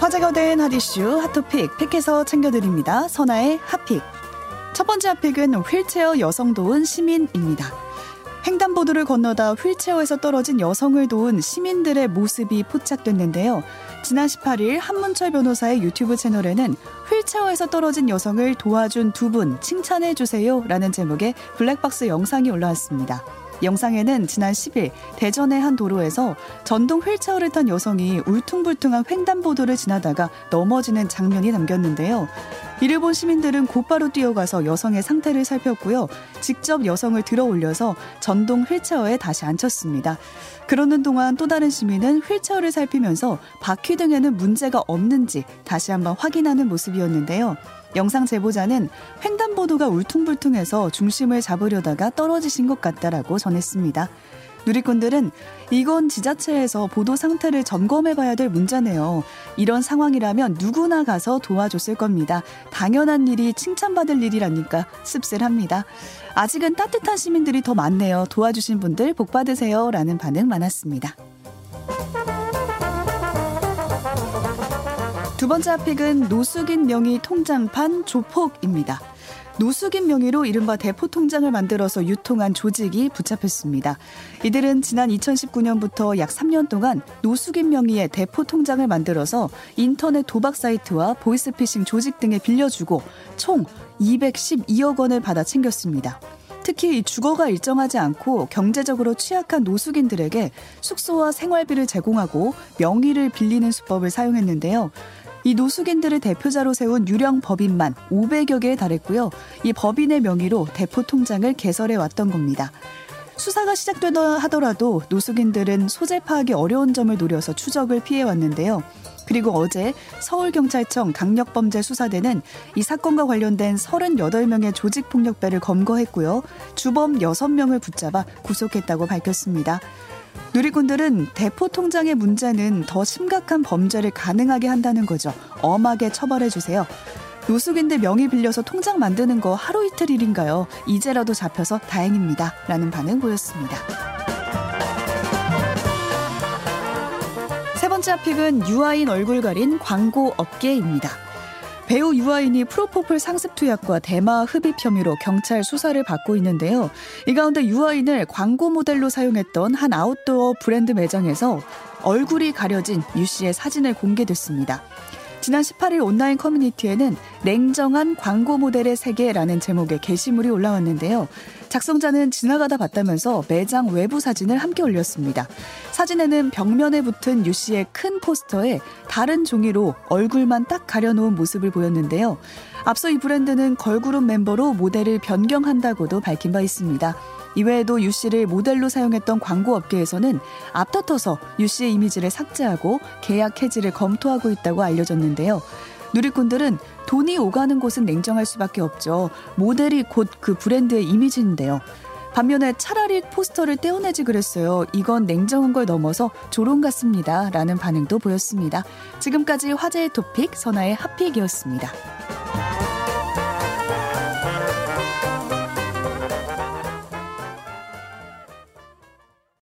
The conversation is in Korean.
화제가 된 핫이슈 핫토픽 픽해서 챙겨드립니다. 선아의 핫픽. 첫 번째 핫픽은 휠체어 여성 도운 시민입니다. 횡단보도를 건너다 휠체어에서 떨어진 여성을 도운 시민들의 모습이 포착됐는데요. 지난 18일 한문철 변호사의 유튜브 채널에는 휠체어에서 떨어진 여성을 도와준 두 분 칭찬해 주세요 라는 제목의 블랙박스 영상이 올라왔습니다. 영상에는 지난 10일 대전의 한 도로에서 전동 휠체어를 탄 여성이 울퉁불퉁한 횡단보도를 지나다가 넘어지는 장면이 남겼는데요. 이를 본 시민들은 곧바로 뛰어가서 여성의 상태를 살폈고요. 직접 여성을 들어 올려서 전동 휠체어에 다시 앉혔습니다. 그러는 동안 또 다른 시민은 휠체어를 살피면서 바퀴 등에는 문제가 없는지 다시 한번 확인하는 모습이었는데요. 영상 제보자는 횡단보도가 울퉁불퉁해서 중심을 잡으려다가 떨어지신 것 같다라고 전했습니다. 누리꾼들은 이건 지자체에서 보도 상태를 점검해 봐야 될 문제네요. 이런 상황이라면 누구나 가서 도와줬을 겁니다. 당연한 일이 칭찬받을 일이라니까 씁쓸합니다. 아직은 따뜻한 시민들이 더 많네요. 도와주신 분들 복 받으세요. 라는 반응 많았습니다. 두 번째 핫픽은 노숙인 명의 통장판 조폭입니다. 노숙인 명의로 이른바 대포 통장을 만들어서 유통한 조직이 붙잡혔습니다. 이들은 지난 2019년부터 약 3년 동안 노숙인 명의의 대포 통장을 만들어서 인터넷 도박 사이트와 보이스피싱 조직 등에 빌려주고 총 212억 원을 받아 챙겼습니다. 특히 주거가 일정하지 않고 경제적으로 취약한 노숙인들에게 숙소와 생활비를 제공하고 명의를 빌리는 수법을 사용했는데요. 이 노숙인들을 대표자로 세운 유령 법인만 500여 개에 달했고요. 이 법인의 명의로 대포 통장을 개설해 왔던 겁니다. 수사가 시작되다 하더라도 노숙인들은 소재 파악이 어려운 점을 노려서 추적을 피해 왔는데요. 그리고 어제 서울경찰청 강력범죄수사대는 이 사건과 관련된 38명의 조직폭력배를 검거했고요. 주범 6명을 붙잡아 구속했다고 밝혔습니다. 누리꾼들은 대포 통장의 문제는 더 심각한 범죄를 가능하게 한다는 거죠. 엄하게 처벌해 주세요. 노숙인들 명의 빌려서 통장 만드는 거 하루 이틀 일인가요? 이제라도 잡혀서 다행입니다. 라는 반응 보였습니다. 세 번째 픽은 유아인 얼굴 가린 광고 업계입니다. 배우 유아인이 프로포폴 상습 투약과 대마 흡입 혐의로 경찰 수사를 받고 있는데요. 이 가운데 유아인을 광고 모델로 사용했던 한 아웃도어 브랜드 매장에서 얼굴이 가려진 유 씨의 사진을 공개됐습니다. 지난 18일 온라인 커뮤니티에는 냉정한 광고 모델의 세계라는 제목의 게시물이 올라왔는데요. 작성자는 지나가다 봤다면서 매장 외부 사진을 함께 올렸습니다. 사진에는 벽면에 붙은 유 씨의 큰 포스터에 다른 종이로 얼굴만 딱 가려놓은 모습을 보였는데요. 앞서 이 브랜드는 걸그룹 멤버로 모델을 변경한다고도 밝힌 바 있습니다. 이외에도 유 씨를 모델로 사용했던 광고 업계에서는 앞다퉈서 유 씨의 이미지를 삭제하고 계약 해지를 검토하고 있다고 알려졌는데요. 누리꾼들은 돈이 오가는 곳은 냉정할 수밖에 없죠. 모델이 곧 그 브랜드의 이미지인데요. 반면에 차라리 포스터를 떼어내지 그랬어요. 이건 냉정한 걸 넘어서 조롱 같습니다. 라는 반응도 보였습니다. 지금까지 화제의 토픽 선아의 핫픽이었습니다.